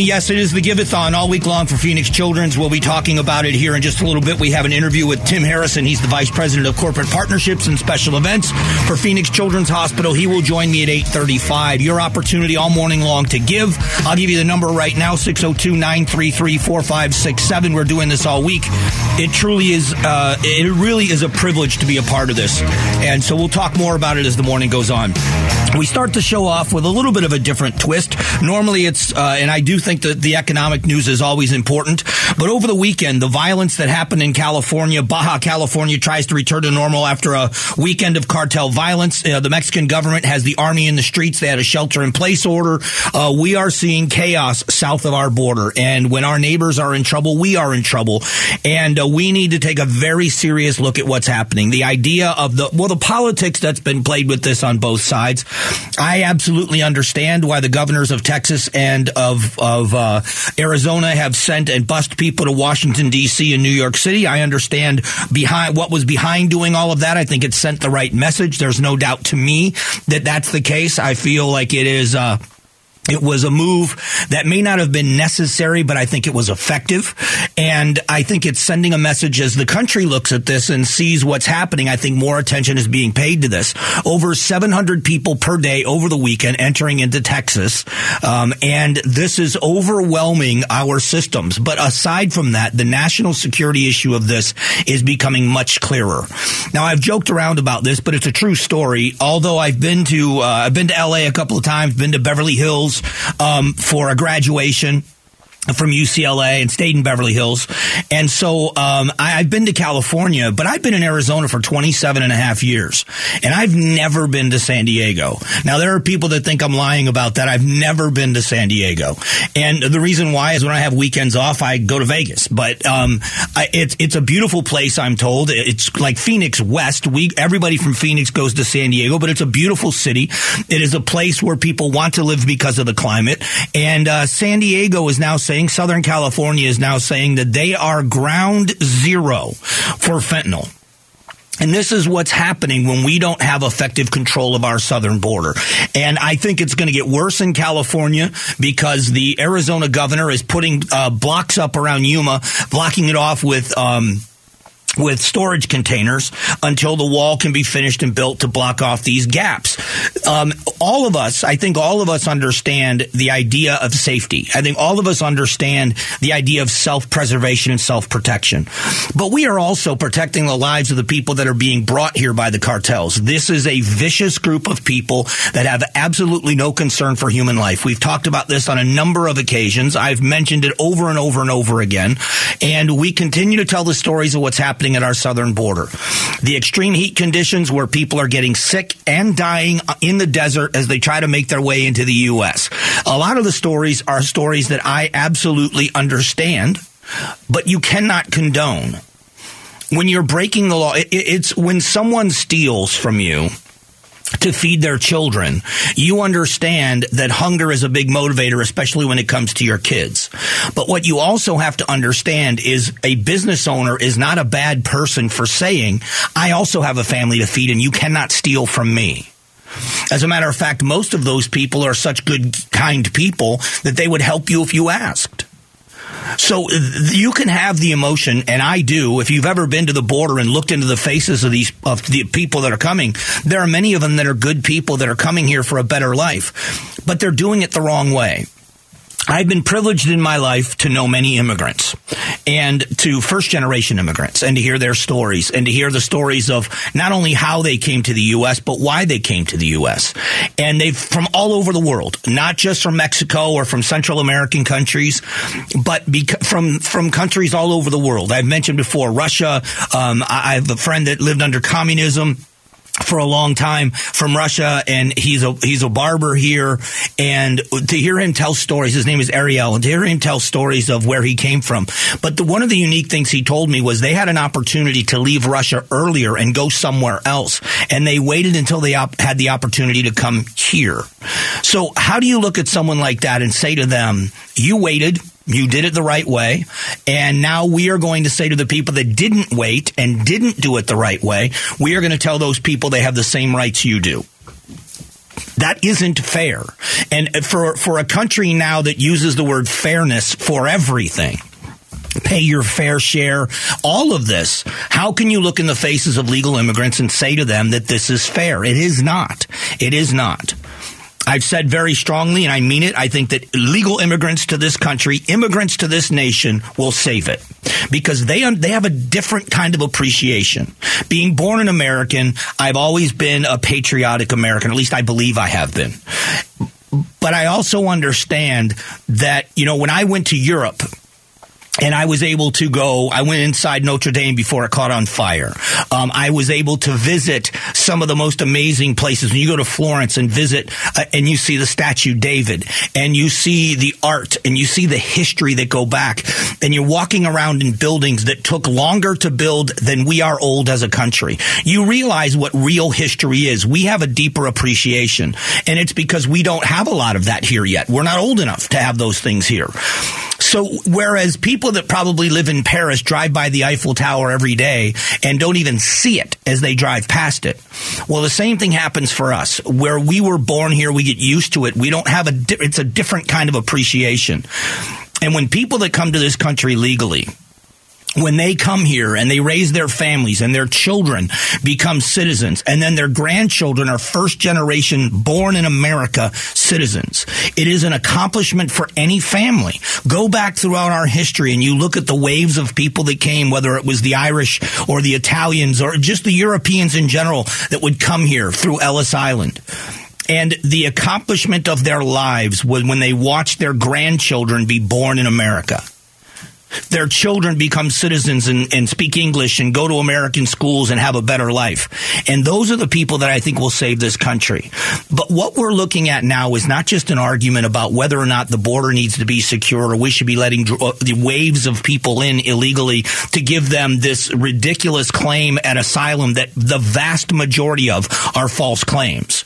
Yes, it is the Giveathon all week long for Phoenix Children's. We'll be talking about it here in just a little bit. We have an interview with Tim Harrison. He's the Vice President of Corporate Partnerships and Special Events for Phoenix Children's Hospital. He will join me at 835. Your opportunity all morning long to give. I'll give you the number right now, 602-933-4567. We're doing this all week. It truly is, uh, it really is a privilege to be a part of this. And so we'll talk more about it as the morning goes on. We start the show off with a little bit of a different twist. Normally it's, uh, and I do think that the economic news is always important, but over the weekend, the violence that happened in California, Baja California tries to return to normal after a weekend of cartel violence. Uh, the Mexican government has the army in the streets. They had a shelter in place order. Uh, we are seeing chaos south of our border. And when our neighbors are in trouble, we are in trouble. And uh, we need to take a very serious look at what's happening. The idea of the, well, the politics that's been played with this on both sides. I absolutely understand why the governors of Texas and of of uh, Arizona have sent and bust people to Washington D.C. and New York City. I understand behind what was behind doing all of that. I think it sent the right message. There's no doubt to me that that's the case. I feel like it is. Uh, it was a move that may not have been necessary, but I think it was effective. And I think it's sending a message as the country looks at this and sees what's happening. I think more attention is being paid to this. Over 700 people per day over the weekend entering into Texas. Um, and this is overwhelming our systems. But aside from that, the national security issue of this is becoming much clearer. Now, I've joked around about this, but it's a true story. Although I've been to, uh, I've been to LA a couple of times, been to Beverly Hills, um, for a graduation from UCLA and stayed in Beverly Hills. And so um, I, have been to California, but I've been in Arizona for 27 and a half years. And I've never been to San Diego. Now, there are people that think I'm lying about that. I've never been to San Diego. And the reason why is when I have weekends off, I go to Vegas. But um, I, it's, it's a beautiful place, I'm told. It's like Phoenix West. We Everybody from Phoenix goes to San Diego, but it's a beautiful city. It is a place where people want to live because of the climate. And uh, San Diego is now saying saying, Southern California is now saying that they are ground zero for fentanyl. And this is what's happening when we don't have effective control of our southern border. And I think it's going to get worse in California because the Arizona governor is putting uh, blocks up around Yuma, blocking it off with. Um, with storage containers until the wall can be finished and built to block off these gaps. Um, all of us, I think all of us understand the idea of safety. I think all of us understand the idea of self preservation and self protection. But we are also protecting the lives of the people that are being brought here by the cartels. This is a vicious group of people that have absolutely no concern for human life. We've talked about this on a number of occasions. I've mentioned it over and over and over again. And we continue to tell the stories of what's happening at our southern border. The extreme heat conditions where people are getting sick and dying in the desert as they try to make their way into the U.S. A lot of the stories are stories that I absolutely understand, but you cannot condone. When you're breaking the law, it's when someone steals from you to feed their children, you understand that hunger is a big motivator, especially when it comes to your kids. But what you also have to understand is a business owner is not a bad person for saying, I also have a family to feed and you cannot steal from me. As a matter of fact, most of those people are such good, kind people that they would help you if you asked. So you can have the emotion, and I do. If you've ever been to the border and looked into the faces of these of the people that are coming, there are many of them that are good people that are coming here for a better life, but they're doing it the wrong way. I've been privileged in my life to know many immigrants and to first generation immigrants and to hear their stories and to hear the stories of not only how they came to the U.S., but why they came to the U.S. And they've from all over the world, not just from Mexico or from Central American countries, but from, from countries all over the world. I've mentioned before Russia. Um, I have a friend that lived under communism for a long time from Russia, and he's a he's a barber here. And to hear him tell stories, his name is Ariel, and to hear him tell stories of where he came from. But the, one of the unique things he told me was they had an opportunity to leave Russia earlier and go somewhere else, and they waited until they op- had the opportunity to come here. So, how do you look at someone like that and say to them, "You waited"? You did it the right way. And now we are going to say to the people that didn't wait and didn't do it the right way, we are going to tell those people they have the same rights you do. That isn't fair. And for, for a country now that uses the word fairness for everything, pay your fair share, all of this. How can you look in the faces of legal immigrants and say to them that this is fair? It is not. It is not. I've said very strongly, and I mean it, I think that legal immigrants to this country, immigrants to this nation, will save it. Because they, they have a different kind of appreciation. Being born an American, I've always been a patriotic American, at least I believe I have been. But I also understand that, you know, when I went to Europe, and I was able to go. I went inside Notre Dame before it caught on fire. Um, I was able to visit some of the most amazing places. When you go to Florence and visit, uh, and you see the statue David, and you see the art, and you see the history that go back, and you're walking around in buildings that took longer to build than we are old as a country. You realize what real history is. We have a deeper appreciation, and it's because we don't have a lot of that here yet. We're not old enough to have those things here. So whereas people that probably live in Paris drive by the Eiffel Tower every day and don't even see it as they drive past it. Well, the same thing happens for us. Where we were born here, we get used to it. We don't have a, it's a different kind of appreciation. And when people that come to this country legally, when they come here and they raise their families and their children become citizens and then their grandchildren are first generation born in America citizens. It is an accomplishment for any family. Go back throughout our history and you look at the waves of people that came, whether it was the Irish or the Italians or just the Europeans in general that would come here through Ellis Island and the accomplishment of their lives was when they watched their grandchildren be born in America their children become citizens and, and, speak English and go to American schools and have a better life. And those are the people that I think will save this country. But what we're looking at now is not just an argument about whether or not the border needs to be secure or we should be letting uh, the waves of people in illegally to give them this ridiculous claim at asylum that the vast majority of are false claims.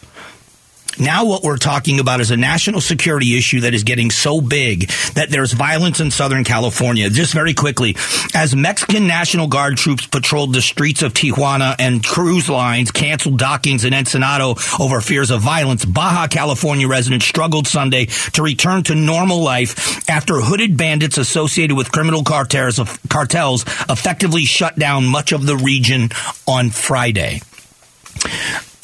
Now, what we're talking about is a national security issue that is getting so big that there's violence in Southern California. Just very quickly, as Mexican National Guard troops patrolled the streets of Tijuana and cruise lines canceled dockings in Ensenado over fears of violence, Baja California residents struggled Sunday to return to normal life after hooded bandits associated with criminal cartels, cartels effectively shut down much of the region on Friday.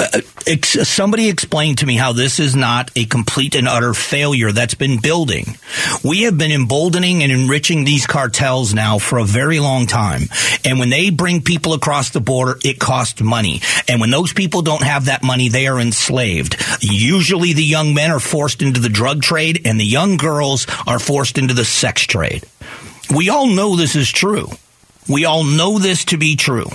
Uh, ex- somebody explained to me how this is not a complete and utter failure that's been building. We have been emboldening and enriching these cartels now for a very long time. And when they bring people across the border, it costs money. And when those people don't have that money, they are enslaved. Usually the young men are forced into the drug trade and the young girls are forced into the sex trade. We all know this is true. We all know this to be true.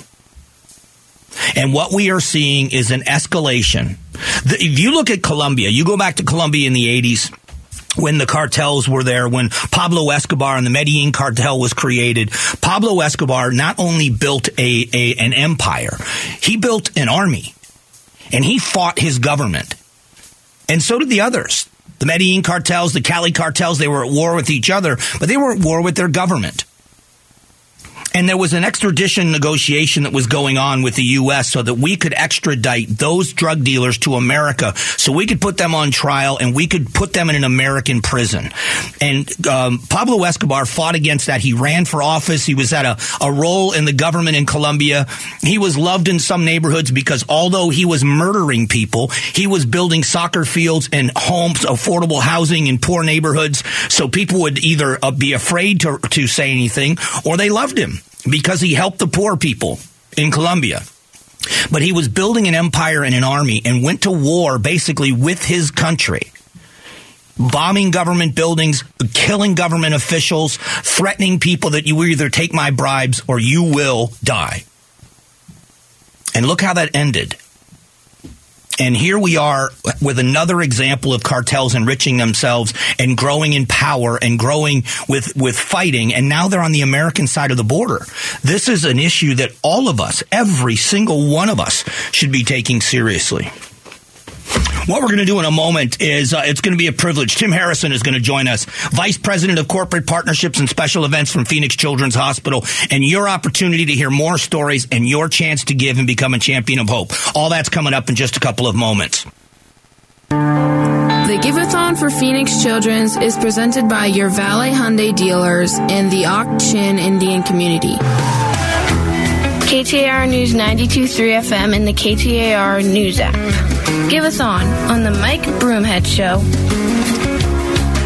And what we are seeing is an escalation. The, if you look at Colombia, you go back to Colombia in the 80s, when the cartels were there, when Pablo Escobar and the Medellin cartel was created, Pablo Escobar not only built a, a, an empire, he built an army and he fought his government. And so did the others. The Medellin cartels, the Cali cartels, they were at war with each other, but they were at war with their government. And there was an extradition negotiation that was going on with the U.S. so that we could extradite those drug dealers to America so we could put them on trial and we could put them in an American prison. And um, Pablo Escobar fought against that. He ran for office. He was at a, a role in the government in Colombia. He was loved in some neighborhoods because although he was murdering people, he was building soccer fields and homes, affordable housing in poor neighborhoods. So people would either uh, be afraid to, to say anything or they loved him because he helped the poor people in Colombia. But he was building an empire and an army and went to war basically with his country. Bombing government buildings, killing government officials, threatening people that you will either take my bribes or you will die. And look how that ended. And here we are with another example of cartels enriching themselves and growing in power and growing with, with fighting. And now they're on the American side of the border. This is an issue that all of us, every single one of us, should be taking seriously. What we're going to do in a moment is uh, it's going to be a privilege. Tim Harrison is going to join us, Vice President of Corporate Partnerships and Special Events from Phoenix Children's Hospital, and your opportunity to hear more stories and your chance to give and become a champion of hope. All that's coming up in just a couple of moments. The Giveathon for Phoenix Children's is presented by your Valley Hyundai dealers and the Ak-Chin Indian community. KTAR News 92.3 FM and the KTAR News app. Giveathon on on the Mike Broomhead Show.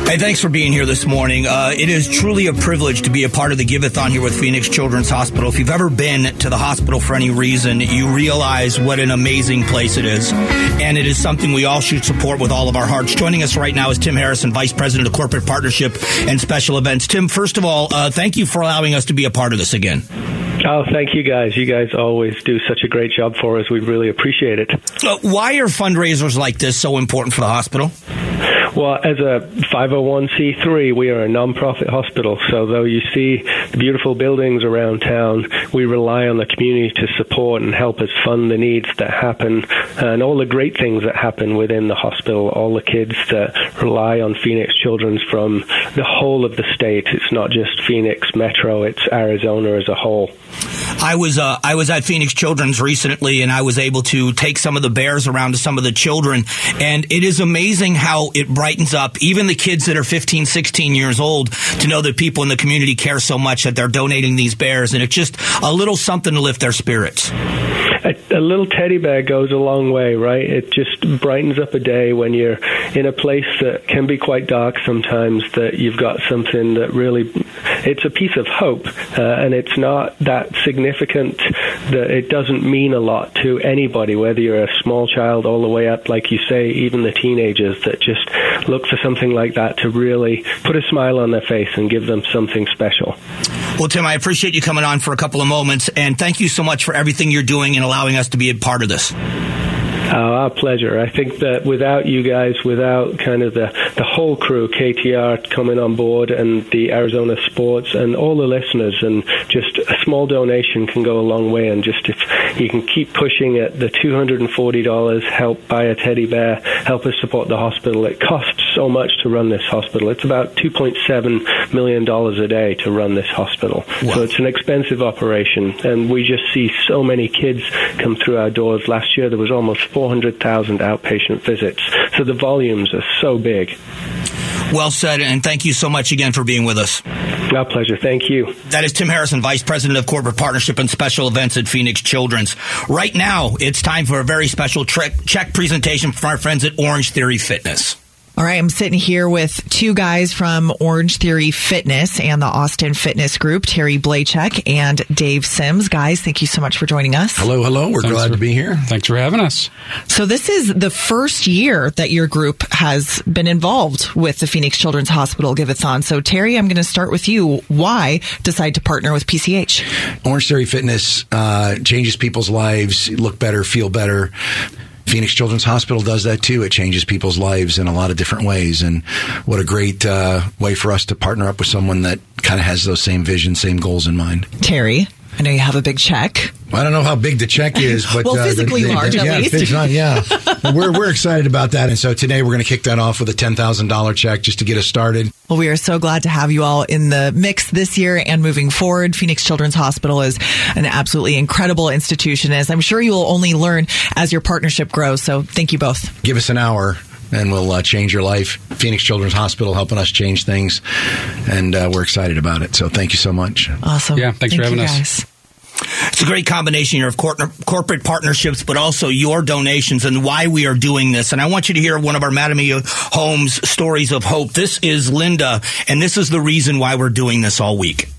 Hey, thanks for being here this morning. Uh, it is truly a privilege to be a part of the Giveathon here with Phoenix Children's Hospital. If you've ever been to the hospital for any reason, you realize what an amazing place it is. And it is something we all should support with all of our hearts. Joining us right now is Tim Harrison, Vice President of Corporate Partnership and Special Events. Tim, first of all, uh, thank you for allowing us to be a part of this again. Oh, thank you guys. You guys always do such a great job for us. We really appreciate it. Uh, why are fundraisers like this so important for the hospital? Well, as a 501c3, we are a nonprofit hospital. So, though you see the beautiful buildings around town, we rely on the community to support and help us fund the needs that happen and all the great things that happen within the hospital. All the kids that rely on Phoenix Children's from the whole of the state. It's not just Phoenix Metro, it's Arizona as a whole. I was uh, I was at Phoenix Children's recently, and I was able to take some of the bears around to some of the children, and it is amazing how it brightens up even the kids that are 15, 16 years old to know that people in the community care so much that they're donating these bears, and it's just a little something to lift their spirits a, a, little teddy bear goes a long way, right? It just brightens up a day when you're in a place that can be quite dark sometimes. That you've got something that really, it's a piece of hope, uh, and it's not that significant that it doesn't mean a lot to anybody, whether you're a small child all the way up, like you say, even the teenagers that just look for something like that to really put a smile on their face and give them something special. Well, Tim, I appreciate you coming on for a couple of moments, and thank you so much for everything you're doing and allowing us to be a part of this. Oh, our pleasure. I think that without you guys, without kind of the, the whole crew, KTAR coming on board and the Arizona Sports and all the listeners, and just a small donation can go a long way. And just if you can keep pushing it, the $240, help buy a teddy bear, help us support the hospital. It costs so much to run this hospital. It's about $2.7 million a day to run this hospital. Wow. So it's an expensive operation. And we just see so many kids come through our doors. Last year there was almost 400,000 outpatient visits. So the volumes are so big. Well said, and thank you so much again for being with us. My pleasure. Thank you. That is Tim Harrison, Vice President of Corporate Partnership and Special Events at Phoenix Children's. Right now, it's time for a very special check presentation from our friends at Orange Theory Fitness. All right, I'm sitting here with two guys from Orange Theory Fitness and the Austin Fitness Group, Terry Blachek and Dave Sims. Guys, thank you so much for joining us. Hello, hello. We're thanks glad for, to be here. Thanks for having us. So this is the first year that your group has been involved with the Phoenix Children's Hospital Giveathon. So Terry, I'm going to start with you. Why decide to partner with PCH? Orange Theory Fitness uh, changes people's lives, look better, feel better Phoenix Children's Hospital does that too. It changes people's lives in a lot of different ways. And what a great uh, way for us to partner up with someone that kind of has those same visions, same goals in mind. Terry, I know you have a big check. I don't know how big the check is, but well, physically uh, the, the, large the, at yeah, least. Not, yeah, we're we're excited about that, and so today we're going to kick that off with a ten thousand dollar check just to get us started. Well, we are so glad to have you all in the mix this year and moving forward. Phoenix Children's Hospital is an absolutely incredible institution, as I'm sure you will only learn as your partnership grows. So, thank you both. Give us an hour and we'll uh, change your life. Phoenix Children's Hospital helping us change things, and uh, we're excited about it. So thank you so much. Awesome. Yeah, thanks thank for having us. Guys. It's a great combination here of corporate partnerships, but also your donations and why we are doing this. And I want you to hear one of our Mattamy Homes stories of hope. This is Linda, and this is the reason why we're doing this all week.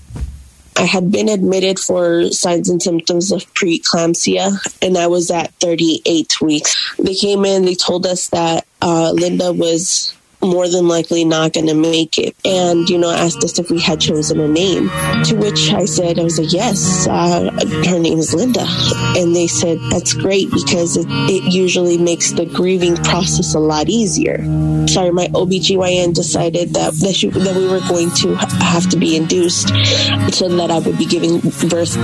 I had been admitted for signs and symptoms of preeclampsia, and I was at 38 weeks. They came in, they told us that uh, Linda was more than likely not going to make it. And, you know, asked us if we had chosen a name. To which I said, I was like, yes, uh, her name is Linda. And they said, that's great because it, it usually makes the grieving process a lot easier. Sorry, my OBGYN decided that, that, she, that we were going to have to be induced so that I would be giving birth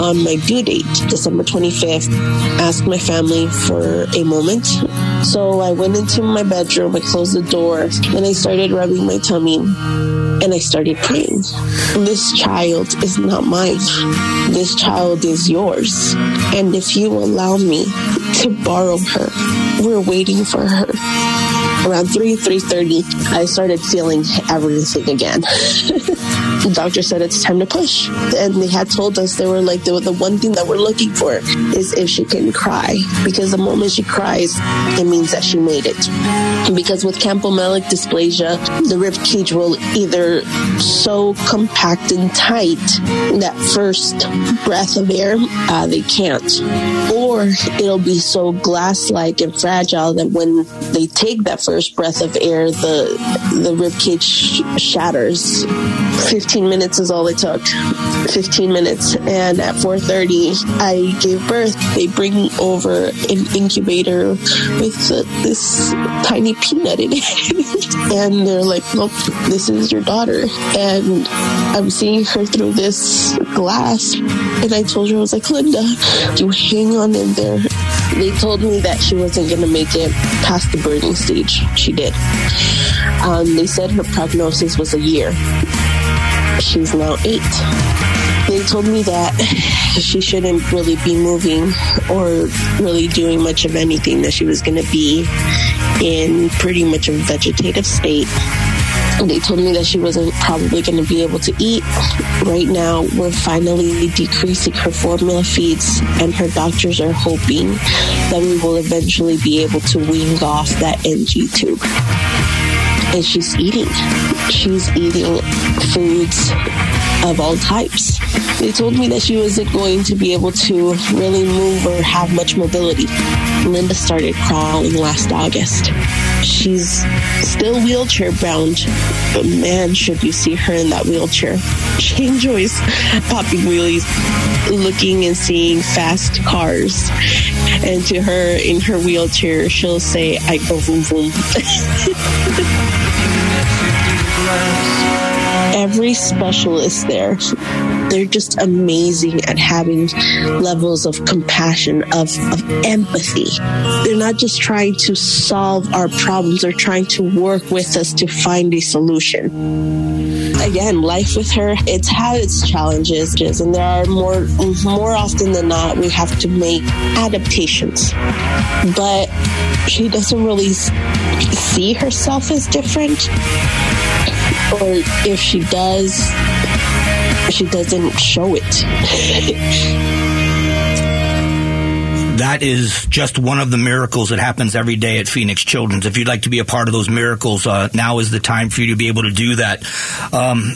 on my due date, December 25th. Asked my family for a moment. So I went into my bedroom, I closed the door, and I started rubbing my tummy. And I started praying. This child is not mine. This child is yours. And if you allow me to borrow her, we're waiting for her. Around 3, 3.30, I started feeling everything again. the doctor said it's time to push. And they had told us, they were like, the, the one thing that we're looking for is if she can cry. Because the moment she cries, it means that she made it. Because with campomelic dysplasia, the rib cage will either so compact and tight that first breath of air, uh, they can't. Or it'll be so glass-like and fragile that when they take that first breath of air, the the rib cage shatters. 15 minutes is all it took. 15 minutes, and at 4:30, I gave birth. They bring over an incubator with uh, this tiny peanut in it, and they're like, "Look, this is your daughter." And I'm seeing her through this glass, and I told her, I was like, "Linda, you hang on in there." They told me that she wasn't going to make it past the birthing stage. She did. Um, they said her prognosis was a year. She's now eight. They told me that she shouldn't really be moving or really doing much of anything, that she was going to be in pretty much a vegetative state. They told me that she wasn't probably going to be able to eat. Right now, we're finally decreasing her formula feeds, and her doctors are hoping that we will eventually be able to wean off that NG tube. And she's eating. She's eating foods of all types. They told me that she wasn't going to be able to really move or have much mobility. Linda started crawling last August. She's still wheelchair bound, but man, should you see her in that wheelchair. She enjoys popping wheelies, looking and seeing fast cars. And to her in her wheelchair, she'll say, I go boom boom. every specialist there they're just amazing at having levels of compassion of, of empathy. They're not just trying to solve our problems. They're trying to work with us to find a solution. Again life with her it's had its challenges and there are more more often than not we have to make adaptations. But she doesn't really see herself as different or if she does, she doesn't show it. that is just one of the miracles that happens every day at Phoenix Children's. If you'd like to be a part of those miracles, uh, now is the time for you to be able to do that. Um,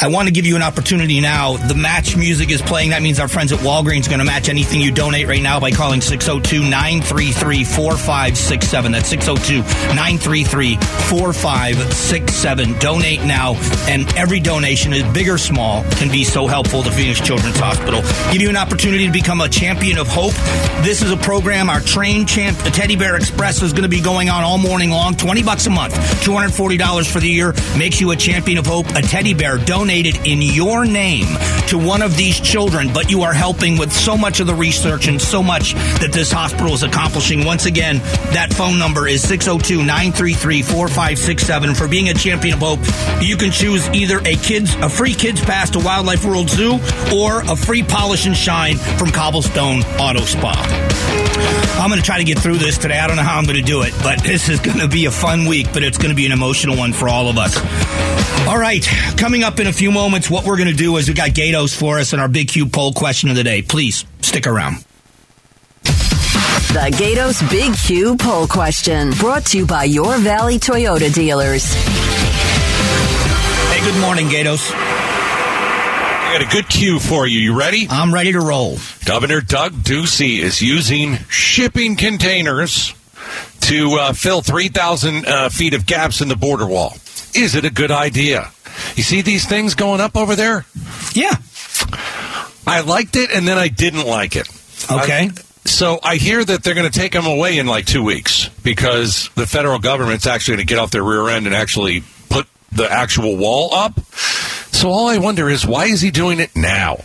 I want to give you an opportunity now. The match music is playing. That means our friends at Walgreens are going to match anything you donate right now by calling 602 933 4567. That's 602 933 4567. Donate now, and every donation, big or small, can be so helpful to Phoenix Children's Hospital. Give you an opportunity to become a champion of hope. This is a program, our Train Champ, the Teddy Bear Express, is going to be going on all morning long. 20 bucks a month, $240 for the year, makes you a champion of hope, a teddy bear donated in your name to one of these children, but you are helping with so much of the research and so much that this hospital is accomplishing. Once again, that phone number is 602 933 4567. For being a champion of hope, you can choose either a kids a free kids pass to Wildlife World Zoo or a free polish and shine from Cobblestone Auto Spa. I'm going to try to get through this today. I don't know how I'm going to do it, but this is going to be a fun week, but it's going to be an emotional one for all of us. All right, up in a few moments, what we're going to do is we got Gatos for us and our Big Q poll question of the day. Please stick around. The Gatos Big Q poll question brought to you by your Valley Toyota dealers. Hey, good morning, Gatos. I got a good cue for you. You ready? I'm ready to roll. Governor Doug Ducey is using shipping containers to uh, fill 3,000 uh, feet of gaps in the border wall. Is it a good idea? You see these things going up over there? Yeah. I liked it and then I didn't like it. Okay. I, so I hear that they're going to take them away in like two weeks because the federal government's actually going to get off their rear end and actually the actual wall up. So all I wonder is why is he doing it now?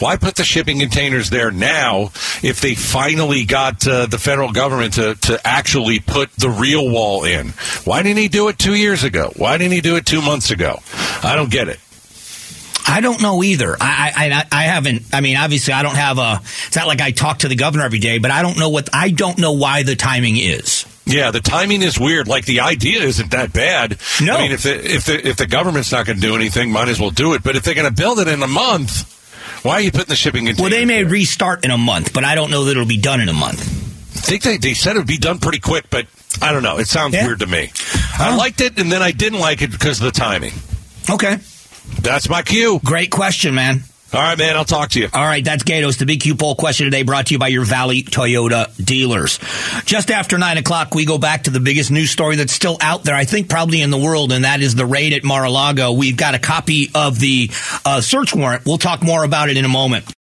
Why put the shipping containers there now if they finally got uh, the federal government to, to actually put the real wall in? Why didn't he do it two years ago? Why didn't he do it two months ago? I don't get it. I don't know either. I, I I haven't. I mean, obviously, I don't have a. It's not like I talk to the governor every day, but I don't know what. I don't know why the timing is. Yeah, the timing is weird. Like the idea isn't that bad. No. I mean, if the if the if the government's not going to do anything, might as well do it. But if they're going to build it in a month, why are you putting the shipping container? Well, they may restart in a month, but I don't know that it'll be done in a month. I think they, they said it would be done pretty quick, but I don't know. It sounds Yeah. weird to me. I liked it, and then I didn't like it because of the timing. Okay. That's my cue. Great question, man. All right, man. I'll talk to you. All right, that's Gatos. The Big Q poll question today brought to you by your Valley Toyota dealers. Just after 9 o'clock, we go back to the biggest news story that's still out there, I think probably in the world, and that is the raid at Mar-a-Lago. We've got a copy of the uh, search warrant. We'll talk more about it in a moment.